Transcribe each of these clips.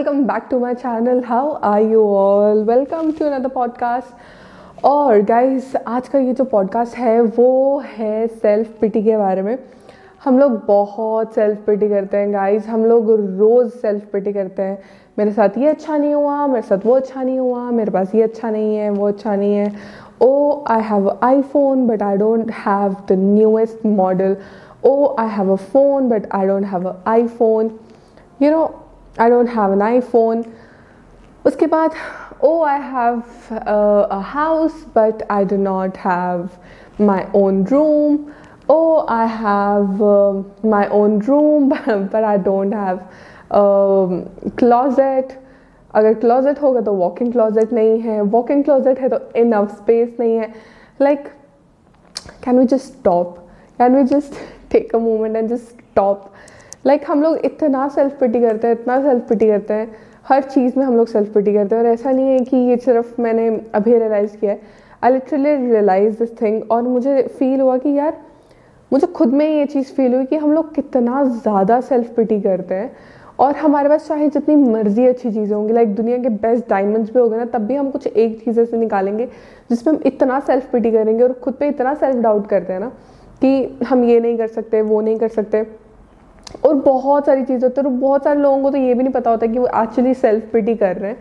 welcome back to my channel how are you all welcome to another podcast और guys आज का ये जो पॉडकास्ट है, वो है सेल्फ पिटी के बारे में। हम लोग बहुत सेल्फ पिटी करते हैं गाइस हम लोग रोज़ सेल्फ पिटी करते हैं। मेरे साथ ये अच्छा नहीं हुआ, मेरे साथ वो अच्छा नहीं हुआ, मेरे पास ये अच्छा नहीं है, वो अच्छा नहीं है। ओ I have iPhone but I don't have the newest model oh I have a phone but I don't have a iPhone you know I don't have an iPhone. उसके बाद oh I have uh, a house but I do not have my own room. Oh I have uh, my own room but I don't have um, closet. अगर closet होगा तो walk in closet नहीं है walk in closet है तो enough space नहीं है like can we just stop can we just take a moment and just stop like हम लोग इतना सेल्फ पिटी करते हैं, इतना सेल्फ पिटी करते हैं, हर चीज़ में हम लोग सेल्फ पिटी करते हैं। और ऐसा नहीं है कि ये सिर्फ़ मैंने अभी रियलाइज़ किया है। I literally realize this thing और मुझे फील हुआ कि यार, मुझे खुद में ये चीज़ फील हुई कि हम लोग कितना ज़्यादा सेल्फ पिटी करते हैं। और हमारे पास चाहे जितनी मर्ज़ी अच्छी चीज़ें होंगी लाइक दुनिया के बेस्ट डायमंड्स भी हो गए ना, तब भी हम कुछ एक चीज़ से निकालेंगे, जिसमें हम इतना सेल्फ पिटी करेंगे और खुद पे इतना सेल्फ डाउट करते हैं ना, कि हम ये नहीं कर सकते, वो नहीं कर सकते। और बहुत सारी चीज़ें होती है और बहुत सारे लोगों को तो ये भी नहीं पता होता कि वो एक्चुअली सेल्फ पिटी कर रहे हैं।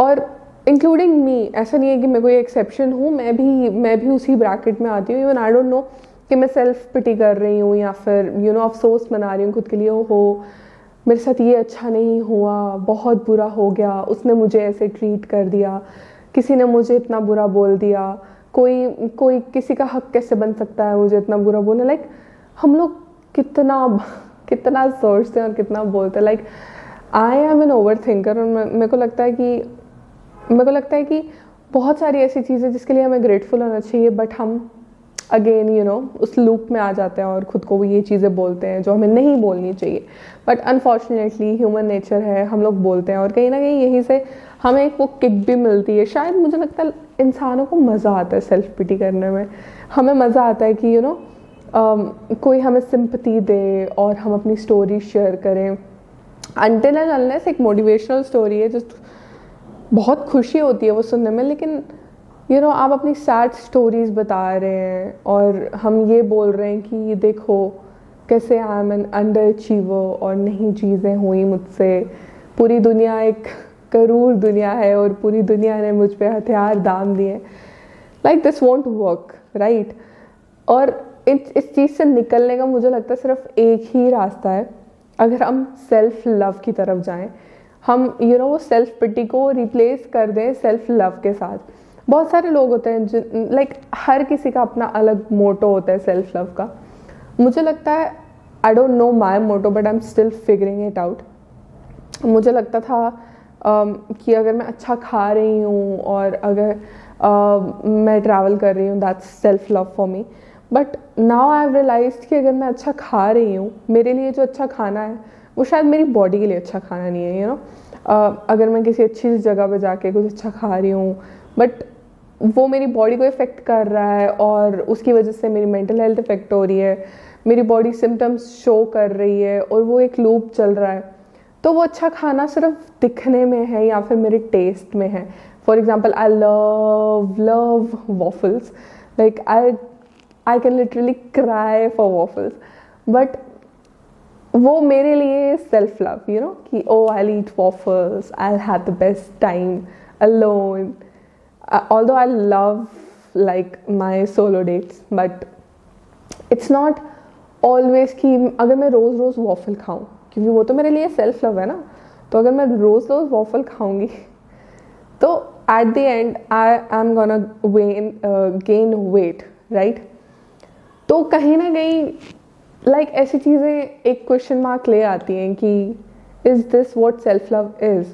और इंक्लूडिंग मी ऐसा नहीं है कि मैं कोई एक्सेप्शन हूँ मैं भी मैं भी उसी ब्रैकेट में आती हूँ। इवन आई डोंट नो कि मैं सेल्फ पिटी कर रही हूँ या फिर यू you नो know, अफसोस मना रही हूँ खुद के लिए हो मेरे साथ ये अच्छा नहीं हुआ बहुत बुरा हो गया उसने मुझे ऐसे ट्रीट कर दिया किसी ने मुझे इतना बुरा बोल दिया कोई कोई किसी का हक कैसे बन सकता है मुझे इतना बुरा बोलना? लाइक like, हम लोग कितना कितना सोचते हैं और कितना बोलते हैं। Like I am an overthinker और मेरे को लगता है कि मेरे को लगता है कि बहुत सारी ऐसी चीज़ें जिसके लिए हमें ग्रेटफुल होना चाहिए बट हम अगेन यू नो उस लूप में आ जाते हैं और ख़ुद को भी ये चीज़ें बोलते हैं जो हमें नहीं बोलनी चाहिए। बट अनफॉर्चुनेटली ह्यूमन नेचर है हम लोग बोलते हैं और कहीं ना कहीं यहीं से हमें एक वो किक भी मिलती है। शायद मुझे लगता है इंसानों को मज़ा आता है सेल्फ पिटी करने में। हमें मज़ा आता है कि you you know know, um, कोई हमें सिंपति दे और हम अपनी स्टोरी शेयर करें। अनटिल एंड अनलेस एक मोटिवेशनल स्टोरी है जो बहुत खुशी होती है वो सुनने में लेकिन यू you नो know, आप अपनी सैड स्टोरीज बता रहे हैं और हम ये बोल रहे हैं कि देखो कैसे I am an underachiever और नहीं चीज़ें हुई मुझसे। पूरी दुनिया एक करूर दुनिया है और पूरी दुनिया ने मुझ पर हथियार दाम दिए। Like this won't work right और इस इस चीज़ से निकलने का मुझे लगता है सिर्फ़ एक ही रास्ता है। अगर हम सेल्फ लव की तरफ़ जाएँ हम यू you नो know, वो सेल्फ पिटी को रिप्लेस कर दें सेल्फ लव के साथ। बहुत सारे लोग होते हैं जिन लाइक हर किसी का अपना अलग मोटो होता है सेल्फ लव का। मुझे लगता है I don't know my motto but I am still figuring it out मुझे लगता था um, कि अगर मैं अच्छा खा रही हूँ और अगर uh, मैं ट्रैवल कर रही हूँ that's self love for me but now I have realize कि अगर मैं अच्छा खा रही हूँ मेरे लिए जो अच्छा खाना है वो शायद मेरी बॉडी के लिए अच्छा खाना नहीं है you you know know? uh, अगर मैं किसी अच्छी जगह पर जाके कुछ अच्छा खा रही हूँ बट वो मेरी बॉडी को इफ़ेक्ट कर रहा है और उसकी वजह से मेरी मेंटल हेल्थ इफ़ेक्ट हो रही है मेरी बॉडी सिम्टम्स शो कर रही है और वो एक लूप चल रहा है तो वो अच्छा खाना सिर्फ़ दिखने में है या फिर मेरे टेस्ट में है for example I love love waffles like I I can literally cry for waffles but वो मेरे लिए सेल्फ लव यू नो कि ओ I eat waffles I have the best time alone although I love like my solo dates but it's not always कि अगर मैं रोज़ रोज़ waffle खाऊं, क्योंकि वो तो मेरे लिए सेल्फ लव है ना तो अगर मैं रोज़ रोज़ वॉफल खाऊँगी तो at the end I am gonna gain weight right तो कहीं ना कहीं लाइक ऐसी चीज़ें एक क्वेश्चन मार्क ले आती हैं कि is this what self love is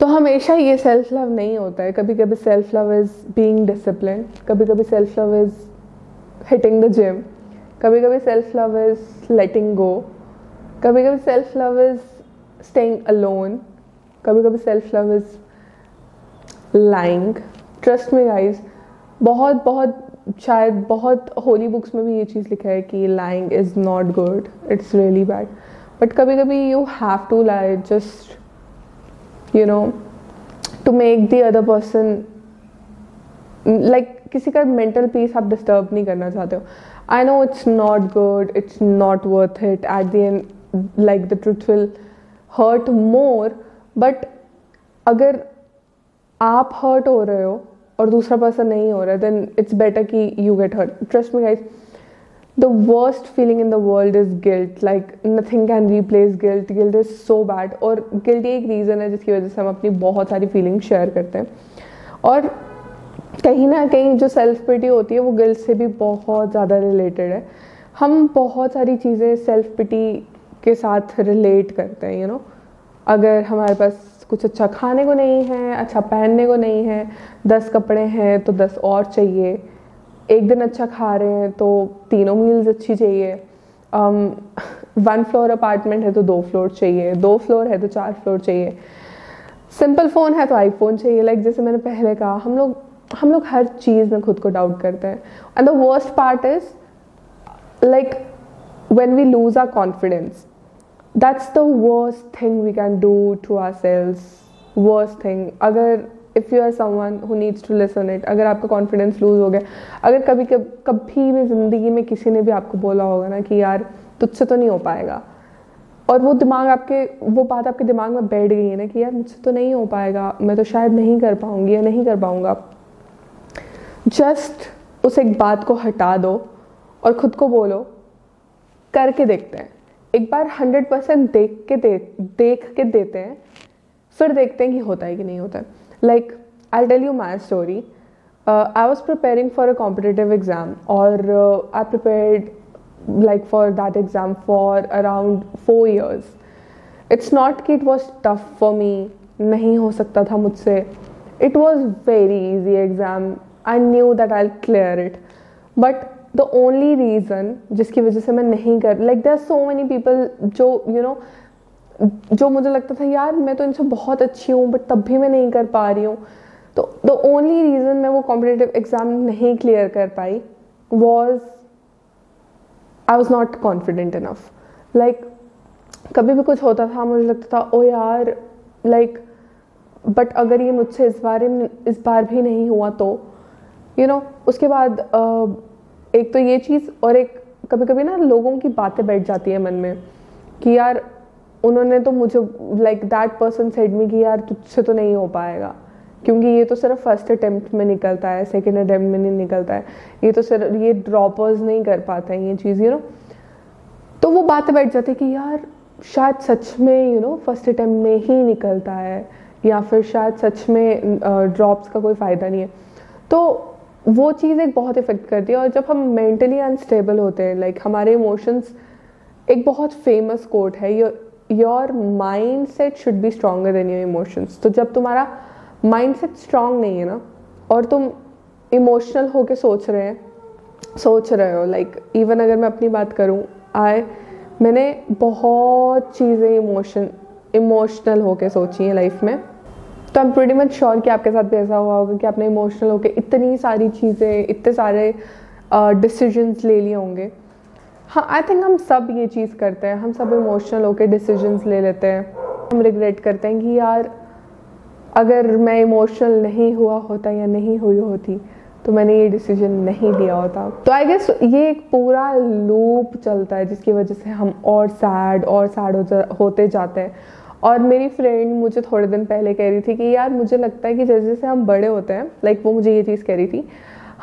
तो हमेशा ये सेल्फ लव नहीं होता है। कभी कभी self love is being discipline कभी कभी self love is hitting the gym कभी कभी self love is letting go कभी कभी self love is staying alone कभी कभी self love is lying trust में गाइज़ बहुत बहुत, शायद बहुत होली बुक्स में भी ये चीज़ लिखा है कि lying is not good it's really bad but कभी कभी you have to lie just you know to make the other person like किसी का मेंटल पीस आप डिस्टर्ब नहीं करना चाहते हो. I know it's not good it's not worth it at the end like the truth will hurt more but अगर आप hurt हो रहे हो और दूसरा पर्सन नहीं हो रहा देन इट्स बेटर कि you get hurt trust me guys the worst feeling in the world is guilt like nothing can replace guilt guilt is so bad और गिल्ट एक रीज़न है जिसकी वजह से हम अपनी बहुत सारी फीलिंग शेयर करते हैं। और कहीं ना कहीं जो सेल्फ पिटी होती है, वो गिल्ट से भी बहुत ज़्यादा रिलेटेड है। हम बहुत सारी चीज़ें सेल्फ पिटी के साथ रिलेट करते हैं यू you नो know? अगर हमारे पास कुछ अच्छा खाने को नहीं है अच्छा पहनने को नहीं है, दस कपड़े हैं तो दस और चाहिए। एक दिन अच्छा खा रहे हैं तो तीनों मील्स अच्छी चाहिए। वन फ्लोर अपार्टमेंट है तो दो फ्लोर चाहिए, दो फ्लोर है तो चार फ्लोर चाहिए। सिंपल फ़ोन है तो आईफोन चाहिए। लाइक like जैसे मैंने पहले कहा, हम लोग हम लोग हर चीज़ में खुद को डाउट करते हैं। And the worst part is like when we lose our confidence that's the worst thing we can do to ourselves worst thing अगर if you are someone who needs to listen it अगर आपका confidence lose हो गया अगर कभी कभी भी ज़िंदगी में किसी ने भी आपको बोला होगा ना कि यार तुझसे तो नहीं हो पाएगा और वो दिमाग आपके वो बात आपके दिमाग में बैठ गई है ना कि यार मुझसे तो नहीं हो पाएगा मैं तो शायद नहीं कर पाऊँगी या नहीं कर पाऊँगा जस्ट उस एक बात को हटा दो और ख़ुद को बोलो करके देखते हैं एक बार हंड्रेड परसेंट देख के दे, देख के देते हैं, फिर देखते हैं कि होता है कि नहीं होता है। Like I tell you my story I was preparing for a competitive exam और I prepared like for that exam for around four years. It's not कि it was tough for me नहीं हो सकता था मुझसे। It was very easy exam I knew that I clear it but the only reason जिसकी वजह से मैं नहीं कर like there so many people जो यू you नो know, जो मुझे लगता था यार मैं तो इनसे बहुत अच्छी हूँ बट तब भी मैं नहीं कर पा रही हूँ। तो द ओनली रीज़न मैं वो कॉम्पिटेटिव एग्ज़ाम नहीं क्लियर कर पाई was I was not confident enough like कभी भी कुछ होता था मुझे लगता था ओ यार लाइक like, बट अगर ये मुझसे इस बार इस बार भी नहीं हुआ तो यू you नो know, उसके बाद एक तो ये चीज़ और एक कभी कभी ना लोगों की बातें बैठ जाती है मन में कि यार, उन्होंने तो मुझे like that person said me कि यार तुझसे तो नहीं हो पाएगा। क्योंकि ये तो सिर्फ़ फ़र्स्ट अटेम्प्ट में निकलता है सेकेंड अटेम्प्ट में नहीं निकलता है। ये तो सिर्फ़, ये ड्रॉपर्स नहीं कर पाते हैं ये चीज़ यू नो तो वो बातें बैठ जाती कि यार, शायद सच में यू नो फ़र्स्ट अटेम्प्ट में ही निकलता है, या फिर शायद सच में ड्रॉप्स का कोई फ़ायदा नहीं है। तो वो चीज़ एक बहुत इफ़ेक्ट करती है और जब हम मेंटली अनस्टेबल होते हैं लाइक हमारे इमोशंस एक बहुत फ़ेमस कोट है your mindset should be stronger than your emotions तो जब तुम्हारा माइंड सेट स्ट्रांग नहीं है ना और तुम इमोशनल होके सोच रहे हैं सोच रहे हो लाइक like, इवन अगर मैं अपनी बात करूँ आए मैंने बहुत चीज़ें इमोशन इमोशनल होके सोची हैं लाइफ में। तो I am pretty much sure कि आपके साथ भी ऐसा हुआ होगा कि आपने इमोशनल होकर इतनी सारी चीज़ें इतने सारे डिसीजंस uh, ले लिए होंगे। हाँ आई थिंक हम सब ये चीज़ करते हैं। हम सब इमोशनल होकर डिसीजंस ले लेते हैं। हम रिग्रेट करते हैं कि यार अगर मैं इमोशनल नहीं हुआ होता या नहीं हुई होती तो मैंने ये डिसीज़न नहीं लिया होता। तो आई गेस ये एक पूरा लूप चलता है जिसकी वजह से हम और सैड और सैड होते जाते हैं। और मेरी फ्रेंड मुझे थोड़े दिन पहले कह रही थी कि यार मुझे लगता है कि जैसे जैसे हम बड़े होते हैं लाइक वो मुझे ये चीज़ कह रही थी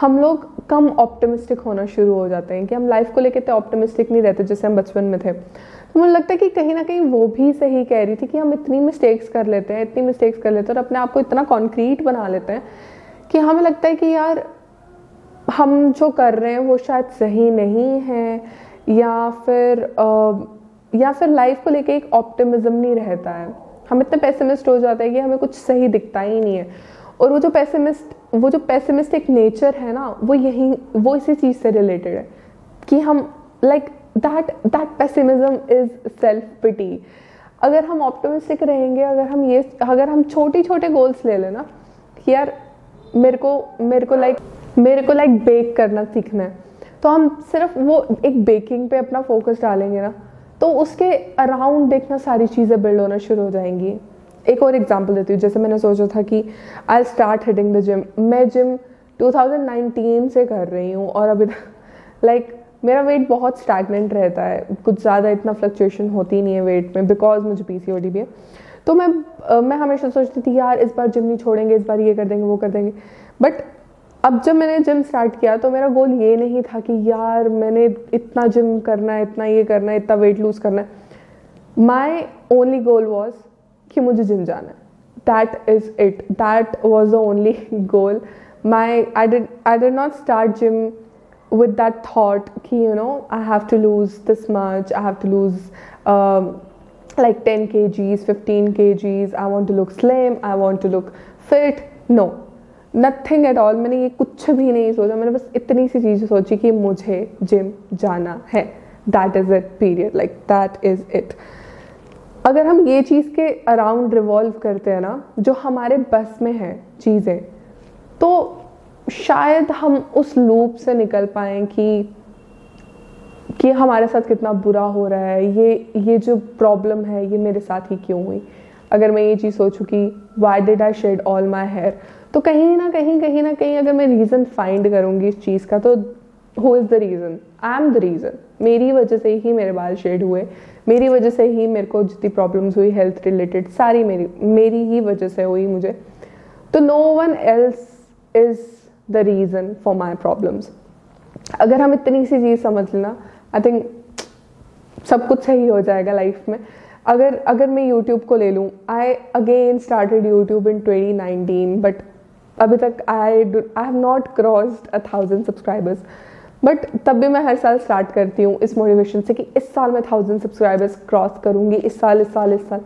हम लोग कम ऑप्टिमिस्टिक होना शुरू हो जाते हैं कि हम लाइफ को लेकर इतने ऑप्टिमिस्टिक नहीं रहते जैसे हम बचपन में थे। तो मुझे लगता है कि कहीं ना कहीं वो भी सही कह रही थी कि हम इतनी मिस्टेक्स कर लेते हैं इतनी मिस्टेक्स कर लेते हैं और अपने आप को इतना कॉन्क्रीट बना लेते हैं कि हमें लगता है कि यार हम जो कर रहे हैं वो शायद सही नहीं है या फिर आ, या फिर लाइफ को लेके एक ऑप्टिमिज्म नहीं रहता है। हम इतने पैसेमिस्ट हो जाते हैं कि हमें कुछ सही दिखता ही नहीं है। और वो जो पैसेमिस्ट वो जो पैसेमिस्ट एक नेचर है ना, वो यही, वो इसी चीज़ से रिलेटेड है कि हम like that that pessimism is self pity अगर हम ऑप्टोमिस्टिक रहेंगे, अगर हम ये, अगर हम छोटी छोटे गोल्स ले लेना कि यार, मेरे को मेरे को लाइक मेरे को लाइक बेक करना सीखना है तो हम सिर्फ़ वो एक बेकिंग पे अपना फोकस डालेंगे ना। तो उसके अराउंड देखना सारी चीज़ें बिल्ड होना शुरू हो जाएँगी। एक और एग्जांपल देती हूँ जैसे मैंने सोचा था कि I start hitting the gym मैं जिम 2019 से कर रही हूँ और अभी लाइक like, मेरा वेट बहुत स्टैगनेंट रहता है। कुछ ज़्यादा इतना फ्लक्चुएशन होती नहीं है वेट में बिकॉज़ मुझे पी सी भी है। तो मैं मैं हमेशा सोचती थी यार इस बार जिम नहीं छोड़ेंगे इस बार ये कर देंगे वो कर देंगे। बट अब जब मैंने जिम स्टार्ट किया तो मेरा गोल ये नहीं था कि यार मैंने इतना जिम करना है इतना ये करना है इतना वेट लूज करना है। माई ओनली गोल वॉज़ कि मुझे जिम जाना है। That is it that was the only goal my I did I did not start gym with that thought ki, you know i have to lose this much i have to lose um, like 10 kgs 15 kgs i want to look slim i want to look fit. No. Nothing at all मैंने ये कुछ भी नहीं सोचा। मैंने बस इतनी सी चीज़ सोची कि मुझे जिम जाना है। That is it period like that is it अगर हम ये चीज़ के अराउंड रिवॉल्व करते हैं ना, जो हमारे बस में है चीज़ें तो शायद हम उस लूप से निकल पाए कि कि हमारे साथ कितना बुरा हो रहा है। ये ये जो प्रॉब्लम है, ये मेरे साथ ही क्यों हुई? अगर मैं ये चीज़ सोचूँ कि why did I shed all my hair तो कहीं ना कहीं कहीं ना कहीं अगर मैं रीज़न फाइंड करूँगी इस चीज़ का तो who is the reason I am the reason मेरी वजह से ही मेरे बाल शेड हुए, मेरी वजह से ही मेरे को जितनी प्रॉब्लम्स हुई हेल्थ रिलेटेड सारी मेरी मेरी ही वजह से हुई मुझे। तो no one else is the reason for my problems अगर हम इतनी सी चीज़ समझ लेना आई थिंक सब कुछ सही हो जाएगा लाइफ में। अगर अगर मैं यूट्यूब को ले लूँ I again started YouTube in 2019 but अभी तक I I have not crossed a thousand subscribers but तब भी मैं हर साल स्टार्ट करती हूँ इस मोटिवेशन से कि इस साल मैं थाउज़ेंड सब्सक्राइबर्स क्रॉस करूँगी, इस साल इस साल इस साल.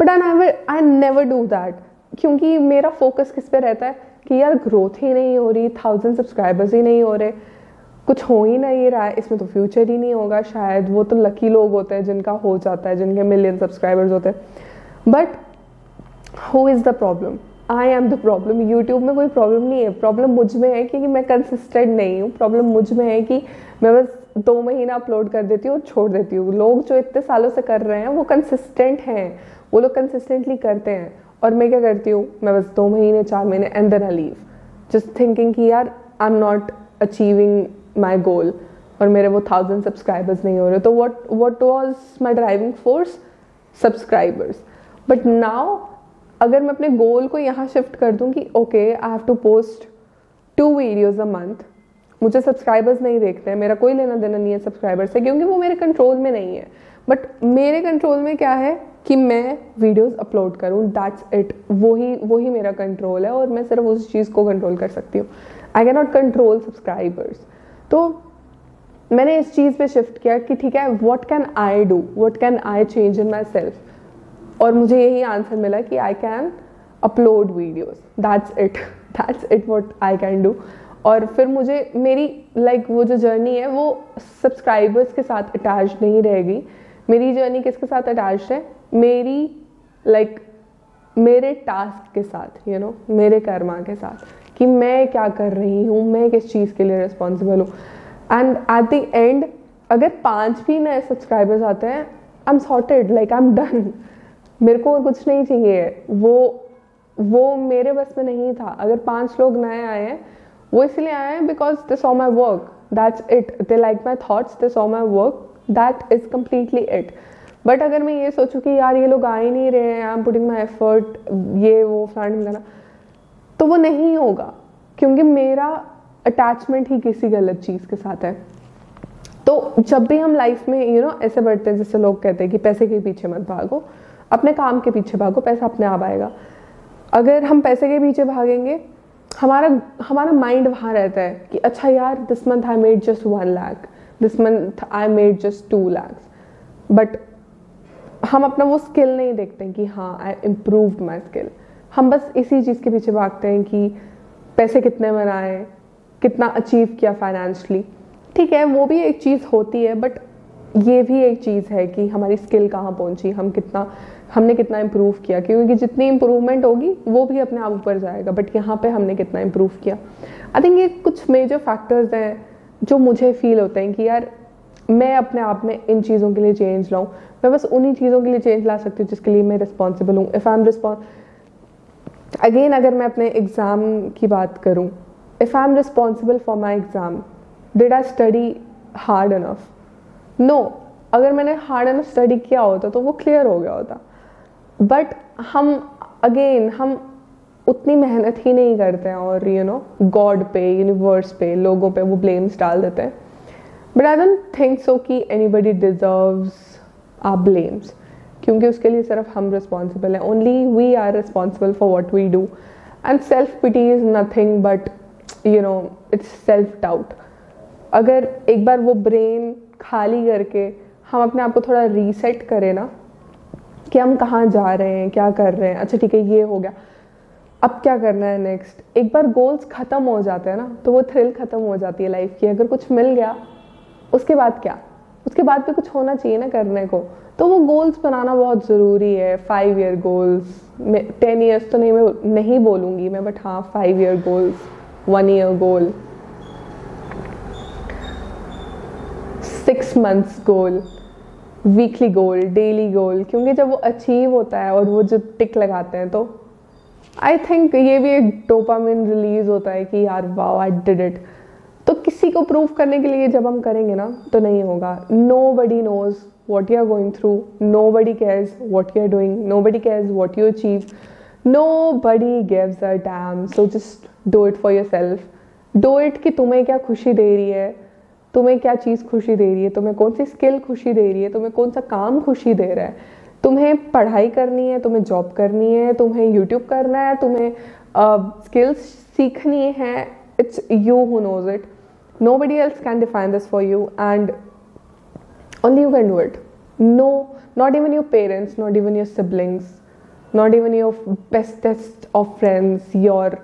But I never I never do that क्योंकि मेरा फोकस किस पे रहता है? कि यार ग्रोथ ही नहीं हो रही थाउज़ेंड सब्सक्राइबर्स ही नहीं हो रहे. कुछ हो ही नहीं रहा है, इसमें तो फ्यूचर ही नहीं होगा शायद. वो तो लकी लोग होते हैं जिनका हो जाता है, जिनके मिलियन सब्सक्राइबर्स होते हैं. But who is the problem I am the problem YouTube में कोई प्रॉब्लम नहीं है। प्रॉब्लम मुझमें है क्योंकि मैं कंसिस्टेंट नहीं हूँ। प्रॉब्लम मुझमें है कि मैं बस दो महीना अपलोड कर देती हूँ और छोड़ देती हूँ। लोग जो इतने सालों से कर रहे हैं, वो कंसिस्टेंट हैं। वो लोग कंसिस्टेंटली करते हैं। और मैं क्या करती हूँ? मैं बस दो महीने, चार महीने and then I leave just thinking कि यार I am not achieving my goal और मेरे वो थाउज़ेंड सब्सक्राइबर्स नहीं हो रहे। तो what what was my driving force subscribers but now अगर मैं अपने गोल को यहाँ शिफ्ट कर दूँ कि okay I have to post two videos a month मुझे सब्सक्राइबर्स नहीं देखते हैं मेरा कोई लेना देना नहीं है सब्सक्राइबर से, क्योंकि वो मेरे कंट्रोल में नहीं है। बट मेरे कंट्रोल में क्या है कि मैं वीडियोस अपलोड करूँ दैट्स इट वही वही मेरा कंट्रोल है और मैं सिर्फ़ उस चीज़ को कंट्रोल कर सकती हूँ। I can not control subscribers तो मैंने इस चीज़ पे शिफ्ट किया कि, ठीक है what can I do what can I change in myself और मुझे यही आंसर मिला कि I can upload videos that's it that's it what I can do और फिर मुझे मेरी लाइक like, वो जो जर्नी है वो सब्सक्राइबर्स के साथ अटैच नहीं रहेगी. मेरी जर्नी किसके साथ अटैच है? मेरी लाइक like, मेरे टास्क के साथ यू you नो know, मेरे कर्मा के साथ कि मैं क्या कर रही हूँ मैं किस चीज़ के लिए रिस्पॉन्सिबल हूँ. एंड एट द एंड अगर पाँच भी नए सब्सक्राइबर्स आते हैं I am sorted like I am done मेरे को और कुछ नहीं चाहिए। वो वो मेरे बस में नहीं था। अगर पाँच लोग नए आए हैं, वो इसलिए आए हैं because they saw my work that's it they like my thoughts they saw my work that is completely it but अगर मैं ये सोचूं कि यार ये लोग आ ही नहीं रहे हैं I am putting my effort ये, वो फ्रेंड करना तो वो नहीं होगा। क्योंकि मेरा अटैचमेंट ही किसी गलत चीज़ के साथ है। तो जब भी हम लाइफ में यू नो ऐसे बढ़ते हैं, जैसे लोग कहते हैं कि पैसे के पीछे मत भागो अपने काम के पीछे भागो, पैसा अपने आप आएगा। अगर हम पैसे के पीछे भागेंगे, हमारा हमारा माइंड वहाँ रहता है कि अच्छा यार this month I made just one lakh this month I made just two lakhs but हम अपना वो स्किल नहीं देखते कि हाँ आई इम्प्रूव माई स्किल हम बस इसी चीज़ के पीछे भागते हैं कि पैसे कितने बनाए कितना अचीव किया फाइनेंशली ठीक है, वो भी एक चीज़ होती है बट ये भी एक चीज़ है कि हमारी स्किल कहाँ पहुँची, हम कितना हमने कितना इम्प्रूव किया, क्योंकि जितनी इम्प्रूवमेंट होगी, वो भी अपने आप ऊपर जाएगा बट यहाँ पे हमने कितना इम्प्रूव किया। आई थिंक ये कुछ मेजर फैक्टर्स हैं जो मुझे फील होते हैं कि यार, मैं अपने आप में इन चीज़ों के लिए चेंज लाऊँ। मैं बस उन्हीं चीज़ों के लिए चेंज ला सकती हूँ जिसके लिए मैं रिस्पॉन्सिबल हूँ। If I am response again अगर मैं अपने एग्ज़ाम की बात करूँ if I am responsible for my exam did I study hard enough no अगर मैंने हार्ड इनफ स्टडी किया होता तो वो क्लियर हो गया होता। बट हम अगेन हम उतनी मेहनत ही नहीं करते हैं और यू नो गॉड पे यूनिवर्स पे, लोगों पे वो ब्लेम्स डाल देते हैं। But I don't think so कि anybody deserves our blames क्योंकि उसके लिए सिर्फ़ हम रिस्पॉन्सिबल हैं। Only we are responsible for what we do and self pity is nothing but you know it's self doubt अगर एक बार वो ब्रेन खाली करके हम अपने आप को थोड़ा रीसेट करें ना कि हम कहाँ जा रहे हैं, क्या कर रहे हैं। अच्छा ठीक है, ये हो गया। अब क्या करना है नेक्स्ट एक बार गोल्स ख़त्म हो जाते हैं ना तो वो थ्रिल ख़त्म हो जाती है लाइफ की। अगर कुछ मिल गया, उसके बाद क्या? उसके बाद भी कुछ होना चाहिए ना करने को। तो वो गोल्स बनाना बहुत ज़रूरी है। Five year goals ten years तो नहीं, मैं नहीं बोलूँगी मैं बट हाँ five year goals one year goal six months goal weekly goal daily goal क्योंकि जब वो अचीव होता है और वो जो टिक लगाते हैं तो आई थिंक ये भी एक डोपामिन रिलीज़ होता है कि यार वाओ आई डिड इट तो किसी को प्रूव करने के लिए जब हम करेंगे ना तो नहीं होगा. Nobody knows what you are going through nobody cares what you are doing nobody cares what you achieve nobody gives a damn so just do it for yourself do it कि तुम्हें क्या खुशी दे रही है? तुम्हें क्या चीज़ खुशी दे रही है? तुम्हें कौन सी स्किल खुशी दे रही है? तुम्हें कौन सा काम खुशी दे रहा है? तुम्हें पढ़ाई करनी है, तुम्हें जॉब करनी है, तुम्हें यूट्यूब करना है, तुम्हें स्किल्स सीखनी है। It's you who knows it nobody else can define this for you and only you can do it no not even your parents not even your siblings not even your bestest of friends your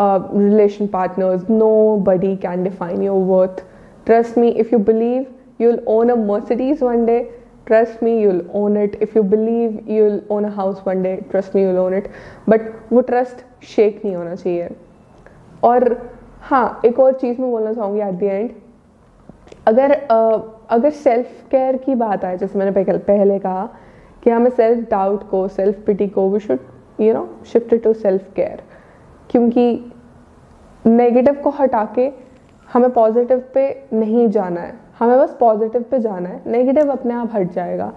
relation partners nobody can define your worth trust me if you believe you'll own a Mercedes one day trust me you'll own it if you believe you own a house one day trust me you'll own it but वो trust shake नहीं होना चाहिए। और हाँ एक और चीज़ मैं बोलना चाहूँगी एट दी एंड अगर uh, अगर सेल्फ केयर की बात आए जैसे मैंने पहले पहले कहा कि हमें सेल्फ डाउट को सेल्फ पिटी को we should you know shift to self care क्योंकि नेगेटिव को हटा के हमें पॉजिटिव पे नहीं जाना है। हमें बस पॉजिटिव पे जाना है। नेगेटिव अपने आप हट जाएगा।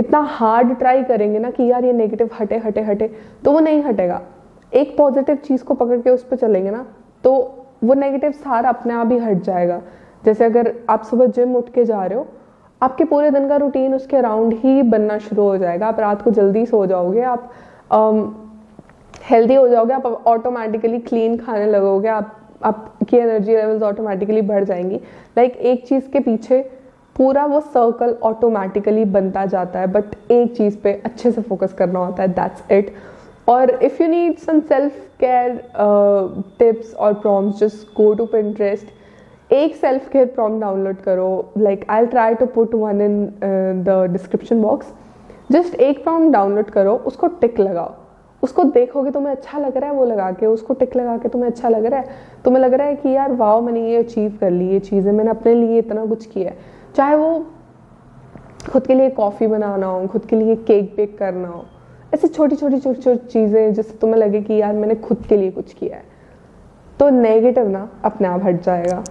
इतना हार्ड ट्राई करेंगे ना कि यार ये नेगेटिव हटे हटे हटे तो वो नहीं हटेगा। एक पॉजिटिव चीज़ को पकड़ के उस पर चलेंगे ना तो वो नेगेटिव सारा अपने आप ही हट जाएगा। जैसे अगर आप सुबह जिम उठ के जा रहे हो, आपके पूरे दिन का रूटीन उसके अराउंड ही बनना शुरू हो जाएगा। आप रात को जल्दी सो जाओगे, आप हेल्दी हो जाओगे, आप ऑटोमेटिकली क्लीन खाने लगोगे, आप आपकी एनर्जी लेवल्स ऑटोमेटिकली बढ़ जाएँगी। लाइक like, एक चीज़ के पीछे पूरा वो सर्कल ऑटोमेटिकली बनता जाता है बट एक चीज़ पे अच्छे से फोकस करना होता है दैट्स इट और if you need some self care tips और prompts just go to Pinterest एक सेल्फ केयर प्रॉम डाउनलोड करो like I try to put one in the description box just एक प्रॉम डाउनलोड करो उसको टिक लगाओ। उसको देखोगे तुम्हें अच्छा लग रहा है वो लगा के, उसको टिक लगा के तुम्हें अच्छा लग रहा है। तुम्हें लग रहा है कि यार, वाओ, मैंने ये अचीव कर ली, ये चीज़ें, मैंने अपने लिए इतना कुछ किया है। चाहे वो खुद के लिए कॉफ़ी बनाना हो, खुद के लिए केक बेक करना हो, ऐसी छोटी छोटी छोटी छोटी चीज़ें जिससे तुम्हें लगे कि यार, मैंने खुद के लिए कुछ किया है। तो नेगेटिव ना अपने आप हट जाएगा।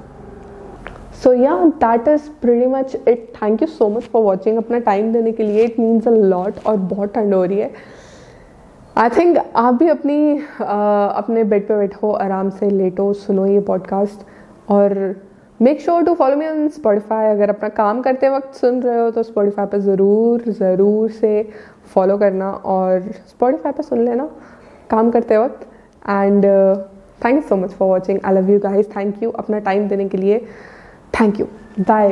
सो या that is pretty much it thank you so much for watching अपना टाइम देने के लिए। इट मीन्स अ लॉट और बहुत ठंड हो रही है। आई थिंक आप भी अपनी अपने बेड पे बैठो, आराम से लेटो, सुनो ये पॉडकास्ट और make sure to follow me on Spotify अगर अपना काम करते वक्त सुन रहे हो तो स्पॉटिफाई पर ज़रूर ज़रूर से फॉलो करना और स्पॉटिफाई पर सुन लेना काम करते वक्त। And thank you so much for watching I love you guys thank you अपना टाइम देने के लिए। Thank you bye